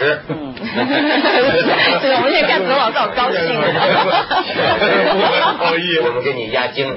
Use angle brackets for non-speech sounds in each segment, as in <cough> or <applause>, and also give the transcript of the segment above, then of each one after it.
师，嗯，对，<laughs> 我们现在看子老师好高兴不好意思，<laughs> 我们给你压惊，<laughs>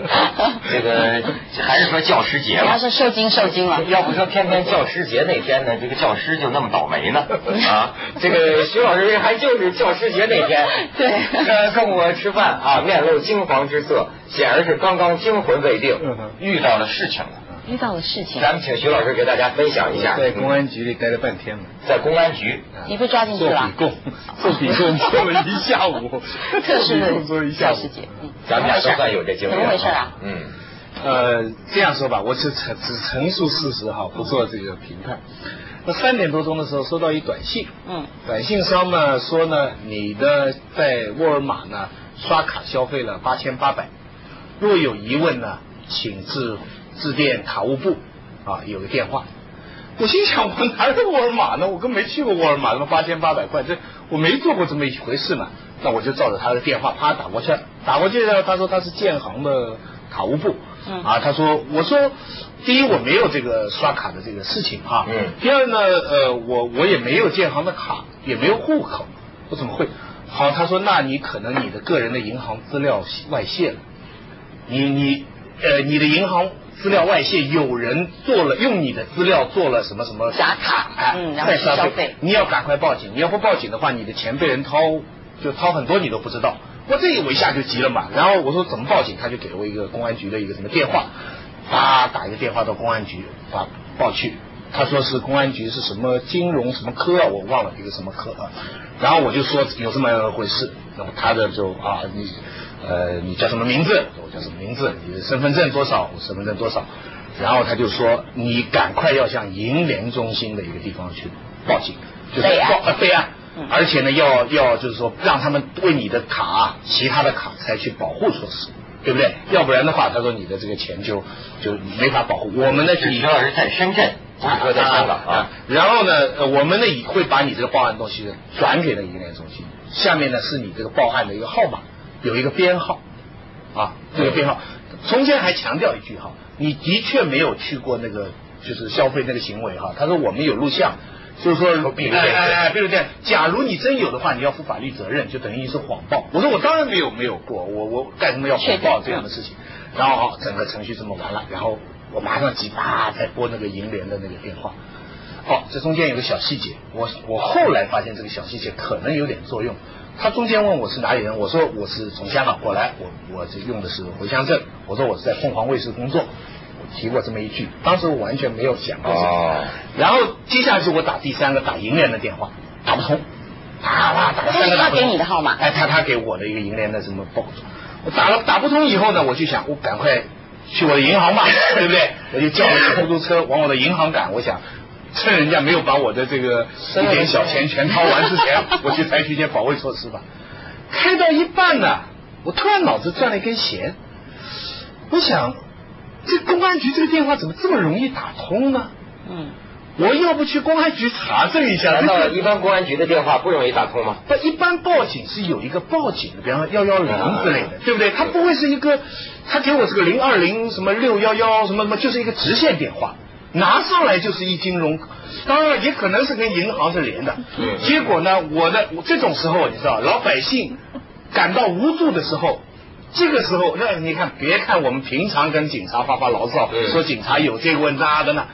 这个还是说教师节吧？他是受惊受惊了，要不说偏偏教师节那天呢，这个教师就那么倒霉呢？啊，这个徐老师还就是教师节那天，对，呃，跟我吃饭啊，面露惊惶之色，显然是刚刚惊魂未定，遇到了事情了。遇到了事情，咱们请徐老师给大家分享一下。在公安局里待了半天嘛，在公安局，你被抓进去了？做笔供，做笔供 <laughs> 做了一下午，特殊的教师节，咱们俩都算有这经历。怎么回事啊？嗯，呃，这样说吧，我只陈只陈述事实哈，不做这个评判。那三点多钟的时候收到一短信，嗯，短信上呢说呢，你的在沃尔玛呢刷卡消费了八千八百，若有疑问呢，请至。致电卡务部啊，有个电话，我心想我哪有沃尔玛呢？我根本没去过沃尔玛，什么八千八百块，这我没做过这么一回事嘛。那我就照着他的电话啪打过去，打过去呢，他说他是建行的卡务部，啊，他说我说第一我没有这个刷卡的这个事情啊，嗯，第二呢，呃，我我也没有建行的卡，也没有户口，我怎么会？好，他说那你可能你的个人的银行资料外泄了，你你呃你的银行。资料外泄，有人做了用你的资料做了什么什么假卡，啊，然后消费，你要赶快报警，你要不报警的话，你的钱被人掏，就掏很多你都不知道。我这我一下就急了嘛，然后我说怎么报警，他就给了我一个公安局的一个什么电话，啊，打一个电话到公安局，把报去，他说是公安局是什么金融什么科，我忘了一个什么科啊，然后我就说有这么一回事，那么他的就啊你。呃，你叫什么名字？我叫什么名字？你的身份证多少？我身份证多少？然后他就说，你赶快要向银联中心的一个地方去报警，就是报呃备案，而且呢，要要就是说，让他们为你的卡、其他的卡采取保护措施，对不对？要不然的话，他说你的这个钱就就没法保护。我们呢，李老师在深圳，在香港啊。然后呢，我们呢也会把你这个报案东西转给了银联中心，下面呢是你这个报案的一个号码。有一个编号啊，这个编号中间还强调一句哈，你的确没有去过那个就是消费那个行为哈。他说我们有录像，就是说哎哎哎，比如这样，假如你真有的话，你要负法律责任，就等于你是谎报。我说我当然没有没有过，我我干什么要谎报这样的事情？然后好，整个程序这么完了，然后我马上急啊，再拨那个银联的那个电话。哦，这中间有个小细节，我我后来发现这个小细节可能有点作用。他中间问我是哪里人，我说我是从香港过来，我我这用的是回乡证。我说我是在凤凰卫视工作，我提过这么一句，当时我完全没有想过。哦。然后接下来是我打第三个打银联的电话，打不通，啪啪打三个打不通。他给你的号码？哎，他他给我的一个银联的什么报，我打了打不通以后呢，我就想我赶快去我的银行吧，对不对？我就叫了出租车往我的银行赶，我想。趁人家没有把我的这个一点小钱全掏完之前，<laughs> 我去采取一些保卫措施吧。开到一半呢，我突然脑子转了一根弦，我想，这公安局这个电话怎么这么容易打通呢？嗯，我要不去公安局查证一下？难道一般公安局的电话不容易打通吗？不，一般报警是有一个报警的，比方说幺幺零之类的，对不对？他不会是一个，他给我这个零二零什么六幺幺什么什么，就是一个直线电话。拿上来就是一金融，当然也可能是跟银行是连的。结果呢，我的这种时候，你知道，老百姓感到无助的时候，这个时候，那你看，别看我们平常跟警察发发牢骚，说警察有这个问那的呢，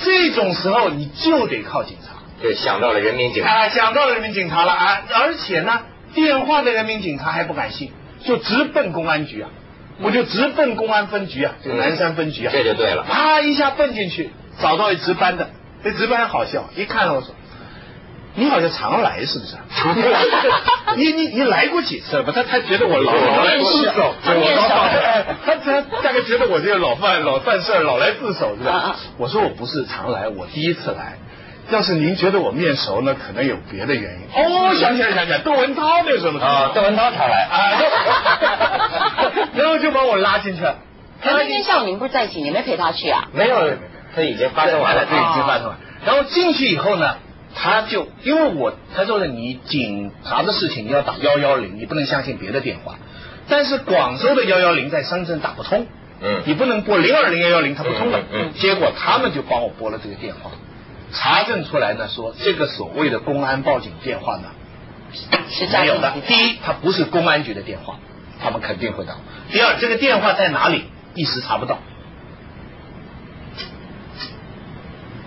这种时候你就得靠警察。对，想到了人民警察。啊，想到了人民警察了啊！而且呢，电话的人民警察还不敢信，就直奔公安局啊！我就直奔公安分局啊，这个南山分局啊，这就对了，啪一下奔进去。找到一值班的，那值班好笑，一看我说：“你好像常来是不是？<laughs> 你你你来过几次了？他他觉得我老老来自首，我老犯，他他大概觉得我这个老犯老犯事儿老来自首是吧？我说我不是常来，我第一次来。要是您觉得我面熟呢，可能有别的原因。哦，想起来想起来，窦文涛那时候啊，窦文涛常来啊，然后就把我拉进去。他那天下午你们不是在一起，你没陪他去啊？没有。他已经发生完了，对，已经发生完。然后进去以后呢，他就因为我他说的你警察的事情你要打幺幺零，你不能相信别的电话。但是广州的幺幺零在深圳打不通，嗯，你不能拨零二零幺幺零，它不通的。嗯，结果他们就帮我拨了这个电话，查证出来呢，说这个所谓的公安报警电话呢是没有的。第一，它不是公安局的电话，他们肯定会打。第二，这个电话在哪里，一时查不到。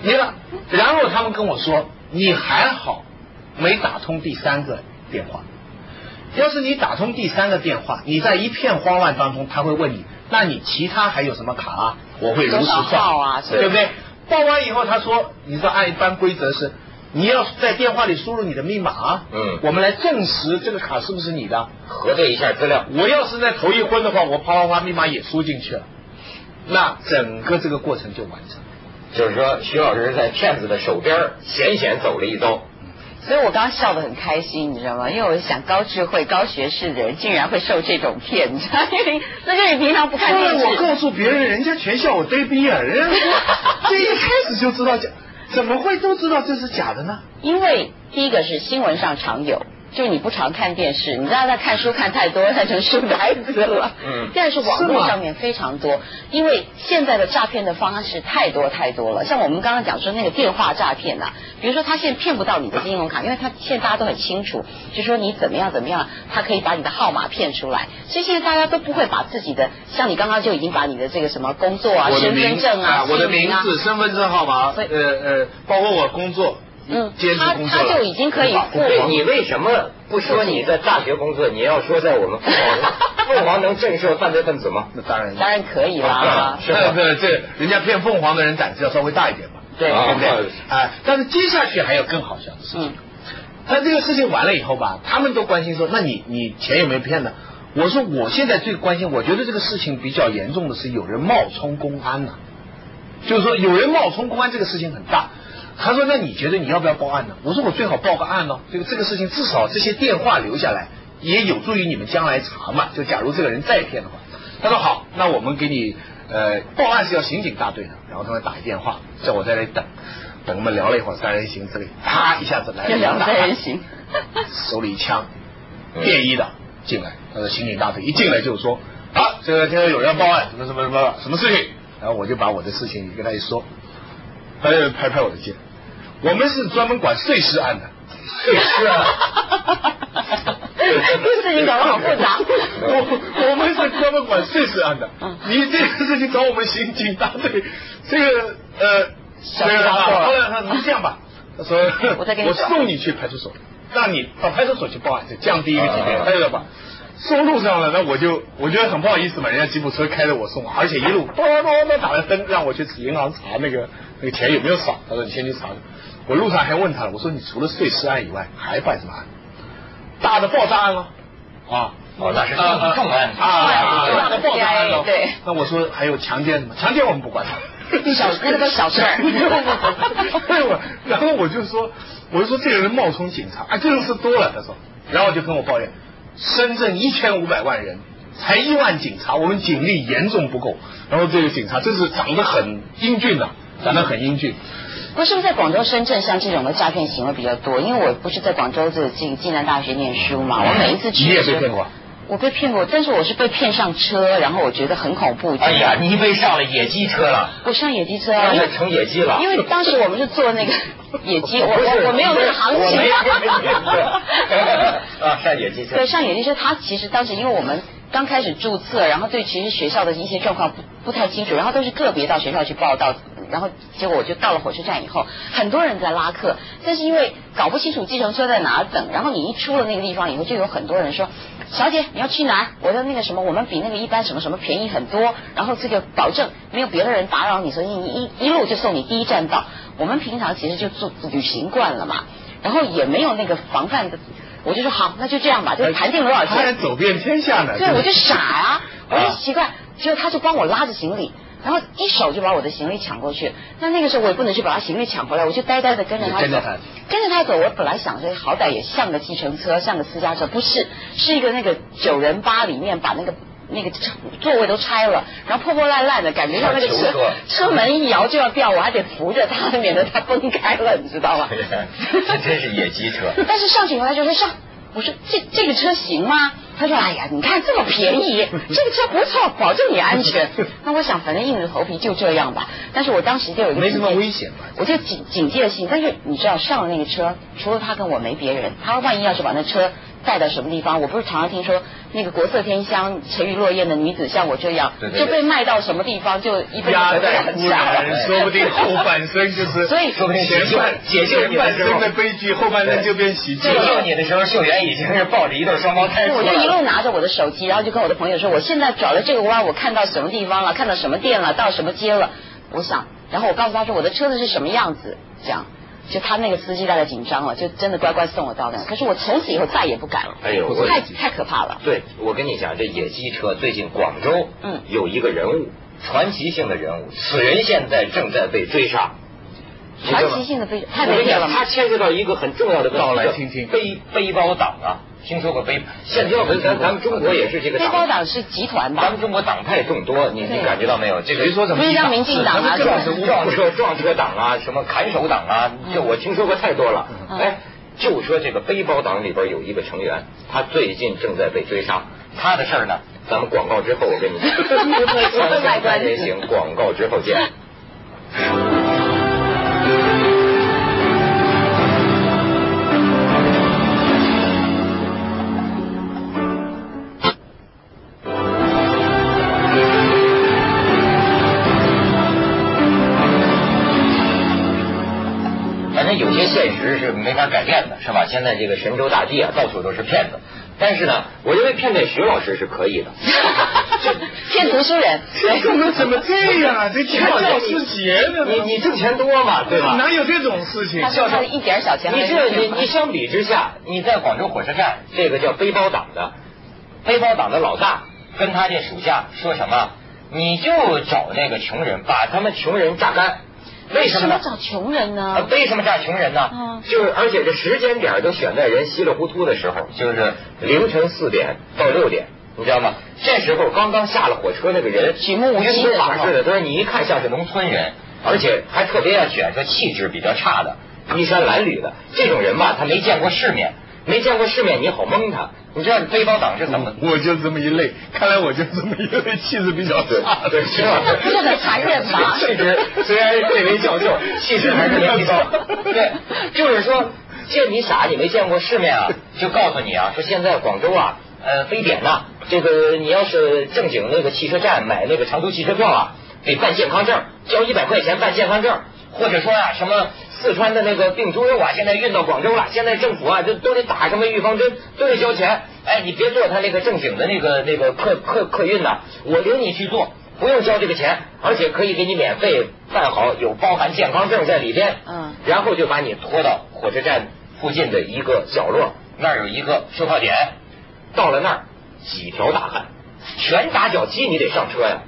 没了。然后他们跟我说，你还好没打通第三个电话。要是你打通第三个电话，你在一片慌乱当中，他会问你，那你其他还有什么卡啊？我会如实报啊，对不对？报完以后，他说，你知道按一般规则是，你要在电话里输入你的密码，嗯，我们来证实这个卡是不是你的，核对一下资料。我要是在头一昏的话，我啪啪啪密码也输进去了，那整个这个过程就完成。就是说，徐老师在骗子的手边险险走了一遭。所以我刚刚笑得很开心，你知道吗？因为我想高智慧、高学识的人竟然会受这种骗，你知道？因为那就你平常不看电视。我告诉别人，人家全笑我呆逼啊！人家 <laughs> 这一开始就知道假，怎么会都知道这是假的呢？因为第一个是新闻上常有。就你不常看电视，你知道他看书看太多，他成书呆子了。嗯。现在是网络上面非常多，因为现在的诈骗的方式太多太多了。像我们刚刚讲说那个电话诈骗呐，比如说他现在骗不到你的信用卡，因为他现在大家都很清楚，就说你怎么样怎么样，他可以把你的号码骗出来。所以现在大家都不会把自己的，像你刚刚就已经把你的这个什么工作啊、身份证啊、我的名字、身份证号码，呃呃，包括我工作。嗯，他他就已经可以。对，你为什么不说你在大学工作？你要说在我们凤凰，凤凰能震慑犯罪分子吗？那当然，当然可以啦。<laughs> 是这这人家骗凤凰的人胆子要稍微大一点嘛。对，对不对？哎，但是接下去还有更好笑的事情。但这个事情完了以后吧，他们都关心说：那你你钱有没有骗呢？我说我现在最关心，我觉得这个事情比较严重的是有人冒充公安呐，就是说有人冒充公安这个事情很大。他说：“那你觉得你要不要报案呢？”我说：“我最好报个案哦，这个这个事情至少这些电话留下来，也有助于你们将来查嘛。就假如这个人再骗的话。”他说：“好，那我们给你呃报案是要刑警大队的，然后他们打一电话，叫我在那里等，等我们聊了一会儿三人行这里，啪一下子来了两三人行，手里一枪，便衣的进来，他说刑警大队一进来就说：啊，这个现在有人要报案，什么什么什么什么事情？然后我就把我的事情跟他一说，他就拍拍我的肩。”我们是专门管碎尸案的，碎尸案，这事情搞得好复杂。我我们是专门管碎尸案的，你这个事情找我们刑警大队，这个呃，这个后来他说这样吧，他说 <laughs> 我送你去派出所，让你到派出所去报案，就降低一个级别，知道吧？送路上了，那我就我觉得很不好意思嘛，人家吉普车开着我送，而且一路 <laughs> 咚咚咚打着灯，让我去银行查那个那个钱有没有少，他说你先去查。我路上还问他了，我说你除了碎尸案以外，还办什么案？大的爆炸案了啊，哦那是重案啊，大的爆炸案了。对，那我说还有强奸什么？强奸我们不管他，小那个都小事儿。然后我就说，我就说这个人冒充警察，啊，这种事多了。他说，然后就跟我抱怨，深圳一千五百万人，才一万警察，我们警力严重不够。然后这个警察真是长得很英俊呐，长得很英俊。不是不是在广州、深圳像这种的诈骗行为比较多？因为我不是在广州这这个暨南大学念书嘛，我每一次去你也被骗过？我被骗过，但是我是被骗上车，然后我觉得很恐怖。哎呀，你被上了野鸡车了？我上野鸡车啊，因为成野鸡了。因为当时我们是坐那个野鸡，<laughs> 我我我没有那个行情。<laughs> <laughs> 啊，上野鸡车。对，上野鸡车，他其实当时因为我们刚开始注册，然后对其实学校的一些状况不不太清楚，然后都是个别到学校去报道。然后结果我就到了火车站以后，很多人在拉客，但是因为搞不清楚计程车在哪等，然后你一出了那个地方以后，就有很多人说：“小姐，你要去哪？我的那个什么，我们比那个一般什么什么便宜很多，然后这个保证没有别的人打扰你，所以你一一路就送你第一站到。我们平常其实就做旅行惯了嘛，然后也没有那个防范的，我就说好，那就这样吧，就谈定多少钱。他还走遍天下呢。对，我就傻啊，我就奇怪，结果他就帮我拉着行李。然后一手就把我的行李抢过去，那那个时候我也不能去把他行李抢回来，我就呆呆的跟着他走，跟着他走。我本来想着好歹也像个计程车，像个私家车，不是，是一个那个九人八里面把那个那个座位都拆了，然后破破烂烂的感觉，像那个车 <laughs> 车门一摇就要掉，我还得扶着他，免得他崩开了，你知道吗？<laughs> 这真是野鸡车。<laughs> 但是上去以后他就说上，我说这这个车行吗？他说：“ <laughs> 哎呀，你看这么便宜，<laughs> 这个车不错，保证你安全。<laughs> ”那我想，反正硬着头皮就这样吧。但是我当时就有一个没什么危险嘛，我就警警戒性。但是你知道，上了那个车，除了他跟我没别人。他万一要是把那车带到什么地方，我不是常常听说那个国色天香、沉鱼落雁的女子像我这样，就被卖到什么地方，就一辈子压在夫人，<laughs> 说不定后半生就是，所以说不定前半解救你半生的悲剧，后半生就变喜剧。解救你的时候，秀媛已经是抱着一对双胞胎。我就一路拿着我的手机，然后就跟我的朋友说，我现在转了这个弯，我看到什么地方了，看到什么店了，到什么街了。我想，然后我告诉他说，我的车子是什么样子，这样。就他那个司机大概紧张了，就真的乖乖送我到那。可是我从此以后再也不敢了。哎呦，太太可怕了。对，我跟你讲，这野鸡车最近广州嗯有一个人物，传奇性的人物，此人现在正在被追杀。传奇性的被太危险了他牵涉到一个很重要的问题，来听听。背背包党啊。听说过背，现在我们咱咱们中国也是这个背包党是集团吧？咱们中国党派众多，你你感觉到没有？这个说什么？不是像民进党啊，撞撞车撞车党啊，什么砍手党啊，这我听说过太多了。哎，就说这个背包党里边有一个成员，他最近正在被追杀，他的事儿呢，咱们广告之后我跟你讲。三三人行，广告之后见。没法改变的，是吧？现在这个神州大地啊，到处都是骗子。但是呢，我认为骗骗徐老师是可以的。<laughs> 骗读书人，怎么怎么这样啊？这还教师节呢？你你挣钱多嘛，对吧？哪有这种事情？他说他一点小钱。你这你你相比之下，你在广州火车站，这个叫背包党的背包党的老大，跟他这属下说什么？你就找那个穷人，把他们穷人榨干。为什么找穷人呢？为什么找穷人呢？嗯，就是而且这时间点都选在人稀里糊涂的时候，就是凌晨四点到六点，你知道吗？这时候刚刚下了火车那个人，举目无亲的似的，他说你一看像是农村人，而且还特别要选个气质比较差的，衣衫褴褛的这种人吧，他没见过世面。没见过世面，你好蒙他。你知道背包党是怎么？我就这么一类，看来我就这么一类，气质比较差。对，徐老师这很残忍吧？<laughs> 气质虽然贵为教授，气质还是没提高。对，就是说见你傻，你没见过世面啊，就告诉你啊，说现在广州啊，呃，非典呐，这个你要是正经那个汽车站买那个长途汽车票啊，得办健康证，交一百块钱办健康证，或者说啊什么。四川的那个病猪肉啊，现在运到广州了。现在政府啊，就都得打什么预防针，都得交钱。哎，你别坐他那个正经的那个那个客客客运呐，我领你去做，不用交这个钱，而且可以给你免费办好，有包含健康证在里边。嗯。然后就把你拖到火车站附近的一个角落，那儿有一个售票点。到了那儿，几条大汉，全打脚机，你得上车呀。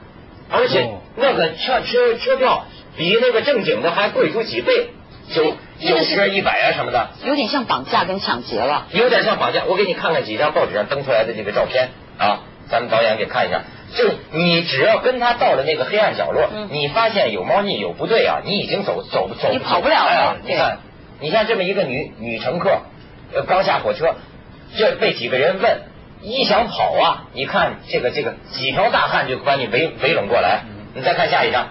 而且那个车车车票比那个正经的还贵出几倍。九九十一百啊什么的，有点像绑架跟抢劫了。有点像绑架，我给你看看几张报纸上登出来的这个照片啊，咱们导演给看一下。就你只要跟他到了那个黑暗角落，你发现有猫腻有不对啊，你已经走走走你跑不了了。你看，你像这么一个女女乘客，刚下火车，这被几个人问，一想跑啊，你看这个这个几条大汉就把你围围拢过来。你再看下一张。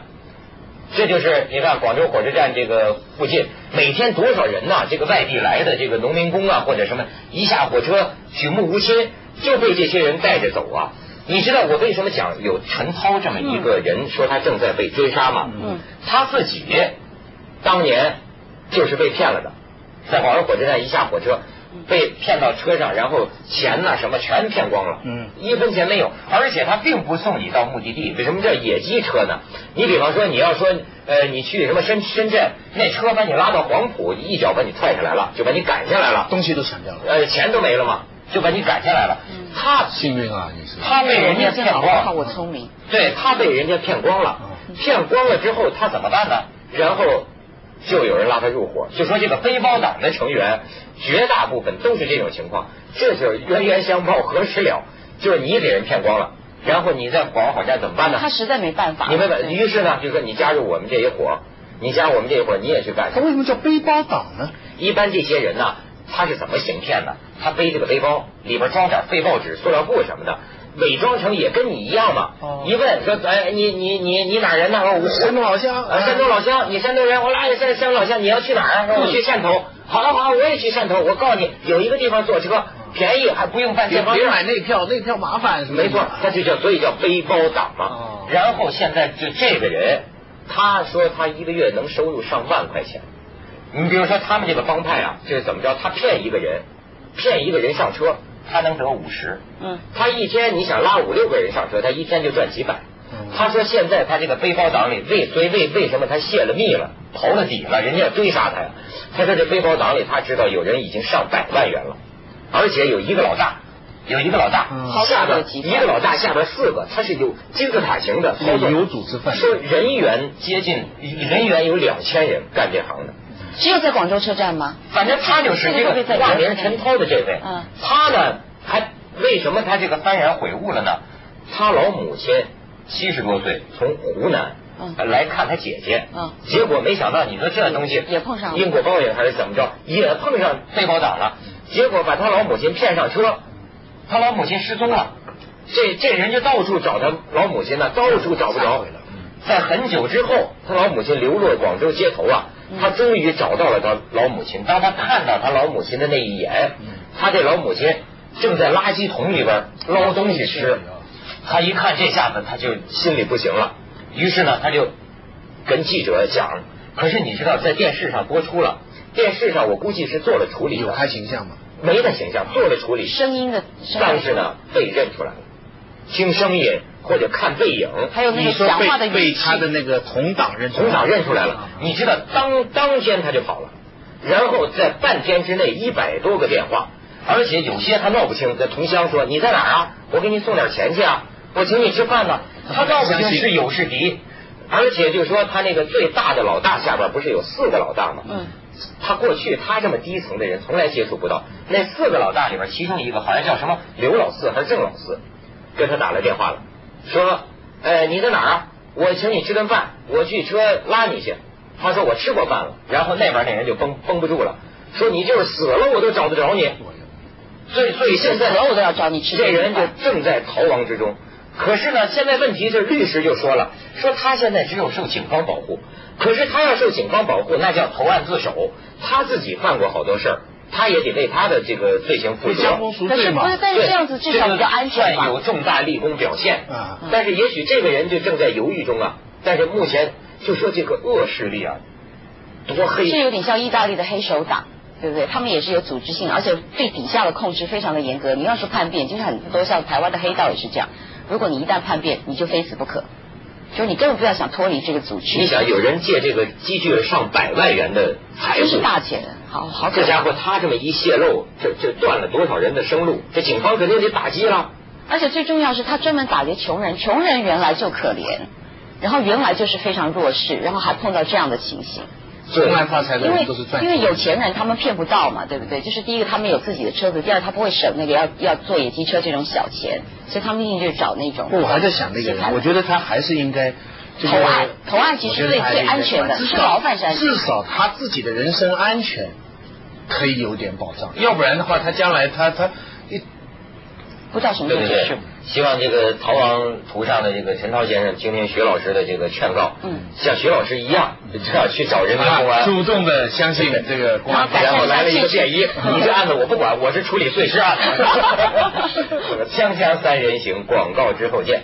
这就是你看广州火车站这个附近，每天多少人呐？这个外地来的这个农民工啊，或者什么，一下火车举目无亲，就被这些人带着走啊！你知道我为什么讲有陈涛这么一个人说他正在被追杀吗？嗯，他自己当年就是被骗了的，在广州火车站一下火车。被骗到车上，然后钱呐什么全骗光了，嗯，一分钱没有，而且他并不送你到目的地。为什么叫野鸡车呢？你比方说你要说呃你去什么深深圳，那车把你拉到黄埔，一脚把你踹下来了，就把你赶下来了，东西都抢掉了，呃钱都没了嘛，就把你赶下来了。他幸运啊，你是他被人家骗光，靠我聪明，对他被人家骗光了，骗光了之后他怎么办呢？然后。就有人拉他入伙，就说这个背包党的成员绝大部分都是这种情况，这就是冤冤相报何时了？就是你给人骗光了，然后你在广州火车站怎么办呢？他实在没办法。你没办，于是呢，就说你加入我们这一伙，你加入我们这一伙，你也去干。他为什么叫背包党呢？一般这些人呢，他是怎么行骗的？他背这个背包，里边装点废报纸、塑料布什么的，伪装成也跟你一样嘛。一问说，哎，你你你你哪人呢？我山东老乡，山东老乡，你山东人，我拉你山山东老乡，你要去哪儿？说我去汕头。好了好了，我也去汕头。我告诉你，有一个地方坐车便宜，还不用办电话。别买那票，那票麻烦。没错，他就叫所以叫背包党嘛。然后现在就这个人，他说他一个月能收入上万块钱。你比如说他们这个帮派啊，就是怎么着？他骗一个人，骗一个人上车，他能得五十。嗯。他一天你想拉五六个人上车，他一天就赚几百。他说现在他这个背包党里为所以为为什么他泄了密了，刨了底了，人家要追杀他呀？他说这背包党里他知道有人已经上百万元了，而且有一个老大，有一个老大下边一个老大下边四个，他是有金字塔型的操作，有组织犯说人员接近人员有两千人干这行的。只有在广州车站吗？反正他就是这个化名陈涛的这位，他呢还为什么他这个幡然悔悟了呢？他老母亲七十多岁，从湖南来看他姐姐，结果没想到你说这东西也碰上因果报应还是怎么着，也碰上背包党了，结果把他老母亲骗上车，他老母亲失踪了，这这人就到处找他老母亲呢，到处找不着，在很久之后，他老母亲流落广州街头啊。他终于找到了他老母亲。当他看到他老母亲的那一眼，他这老母亲正在垃圾桶里边捞东西吃。他一看这下子，他就心里不行了。于是呢，他就跟记者讲。可是你知道，在电视上播出了，电视上我估计是做了处理。有他形象吗？没他形象，做了处理。声音的，但是呢，被认出来了。听声音或者看背影，还有那个讲话的被他的那个同党认同党认出来了。你知道当当天他就跑了，然后在半天之内一百多个电话，而且有些他闹不清。在同乡说你在哪儿啊？我给你送点钱去啊！我请你吃饭呢。他闹不清是友是敌，而且就说他那个最大的老大下边不是有四个老大吗？嗯。他过去他这么低层的人从来接触不到。那四个老大里边，其中一个好像叫什么刘老四还是郑老四。跟他打来电话了，说，呃，你在哪儿啊？我请你吃顿饭，我去车拉你去。他说我吃过饭了，然后那边那人就绷绷不住了，说你就是死了我都找得着你。所以所以现在我都要找你吃。这人就正在逃亡之中。可是呢，现在问题是律师就说了，说他现在只有受警方保护，可是他要受警方保护，那叫投案自首，他自己犯过好多事儿。他也得为他的这个罪行负责。但是不是？但是这样子至少比较安全吧有重大立功表现。啊。但是也许这个人就正在犹豫中啊。但是目前就说这个恶势力啊，多黑。这有点像意大利的黑手党，对不对？他们也是有组织性，而且对底下的控制非常的严格。你要是叛变，就是很多像台湾的黑道也是这样。如果你一旦叛变，你就非死不可。就是你根本不要想脱离这个组织。你想，有人借这个积聚了上百万元的财富，这是大钱。好好，这家伙他这么一泄露，这这断了多少人的生路？这警方肯定得打击了。而且最重要是他专门打击穷人，穷人原来就可怜，然后原来就是非常弱势，然后还碰到这样的情形。对，发财的都是赚。因为有钱人他们骗不到嘛，对不对？就是第一个他们有自己的车子，第二他不会省那个要要坐野鸡车这种小钱，所以他们一定就找那种。不，我还在想那个人，我觉得他还是应该投案，投案其实最最安全的，是牢犯是至少他自己的人身安全。可以有点保障，要不然的话，他将来他他一不知道什么结束。希望这个逃亡途上的这个陈涛先生听听徐老师的这个劝告，嗯，像徐老师一样，这样去找人民公安，主动的相信这个公安，然后来了一个便衣，<laughs> 你这案子我不管，我是处理碎尸案。哈哈哈锵锵三人行，广告之后见。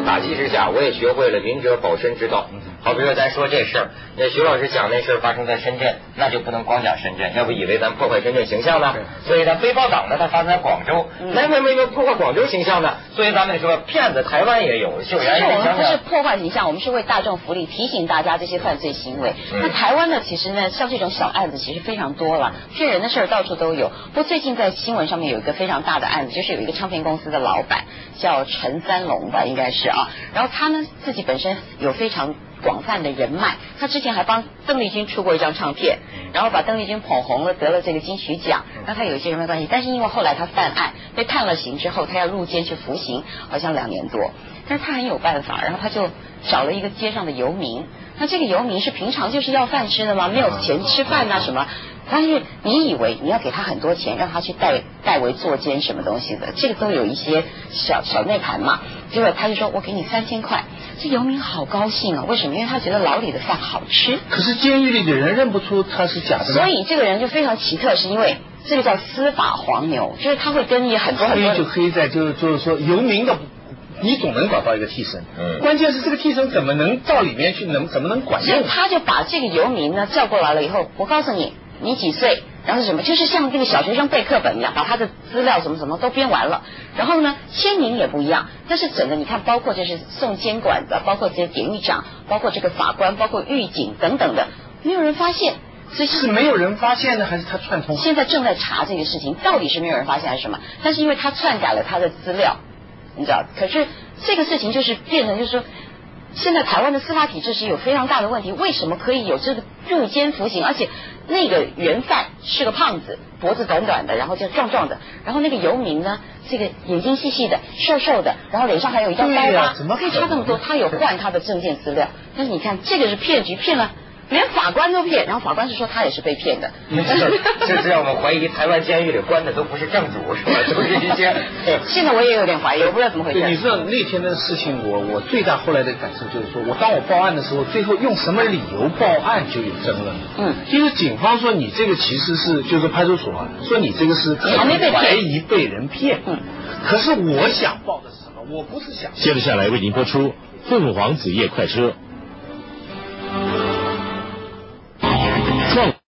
打击之下，我也学会了明哲保身之道。好比说，咱说这事儿，那徐老师讲那事儿发生在深圳，那就不能光讲深圳，要不以为咱破坏深圳形象呢？所以，咱非包党呢，它发生在广州，那为什么破坏广州形象呢？所以，咱们说骗子台湾也有，秀媛。其实我们不是破坏形象，我们是为大众福利，提醒大家这些犯罪行为。那台湾呢，其实呢，像这种小案子其实非常多了，骗人的事儿到处都有。不过最近在新闻上面有一个非常大的案子，就是有一个唱片公司的老板叫陈三龙吧，应该是啊，然后他呢自己本身有非常。广泛的人脉。他之前还帮邓丽君出过一张唱片，然后把邓丽君捧红了，得了这个金曲奖。那他有一些人脉关系，但是因为后来他犯案被判了刑之后，他要入监去服刑，好像两年多。但是他很有办法，然后他就找了一个街上的游民。那这个游民是平常就是要饭吃的吗？没有钱吃饭呐什么？但是你以为你要给他很多钱，让他去代代为作奸什么东西的，这个都有一些小小内盘嘛。结果他就说：“我给你三千块。”这游民好高兴啊！为什么？因为他觉得牢里的饭好吃。可是监狱里的人认不出他是假的。所以这个人就非常奇特，是因为这个叫司法黄牛，就是他会跟你很多很多。黑就黑在就是就是说游民的。你总能找到一个替身，嗯，关键是这个替身怎么能到里面去，能怎么能管用？他就把这个游民呢叫过来了以后，我告诉你，你几岁，然后是什么，就是像这个小学生背课本一样，把他的资料什么什么都编完了，然后呢签名也不一样，但是整个你看，包括就是送监管的，包括这些典狱长，包括这个法官，包括狱警等等的，没有人发现，所以是没有人发现呢，还是他串通？现在正在查这个事情，到底是没有人发现还是什么？但是因为他篡改了他的资料。你知道，可是这个事情就是变成，就是说，现在台湾的司法体制是有非常大的问题。为什么可以有这个入监服刑？而且那个原犯是个胖子，脖子短短的，然后就壮壮的。然后那个游民呢，这个眼睛细细的，瘦瘦的，然后脸上还有一道刀疤。怎么可以差这么多？他有换他的证件资料，但是你看，这个是骗局，骗了。连法官都骗，然后法官是说他也是被骗的。<laughs> 这这让我们怀疑台湾监狱里关的都不是正主，是吧？都是一些。<laughs> 现在我也有点怀疑，我不知道怎么回事。你知道那天的事情，我我最大后来的感受就是说，我当我报案的时候，最后用什么理由报案就有争论。嗯，就是警方说你这个其实是，就是派出所说你这个是怀疑被人骗。嗯，可是我想报的是什么？我不是想。接着下来为您播出《凤凰子夜快车》。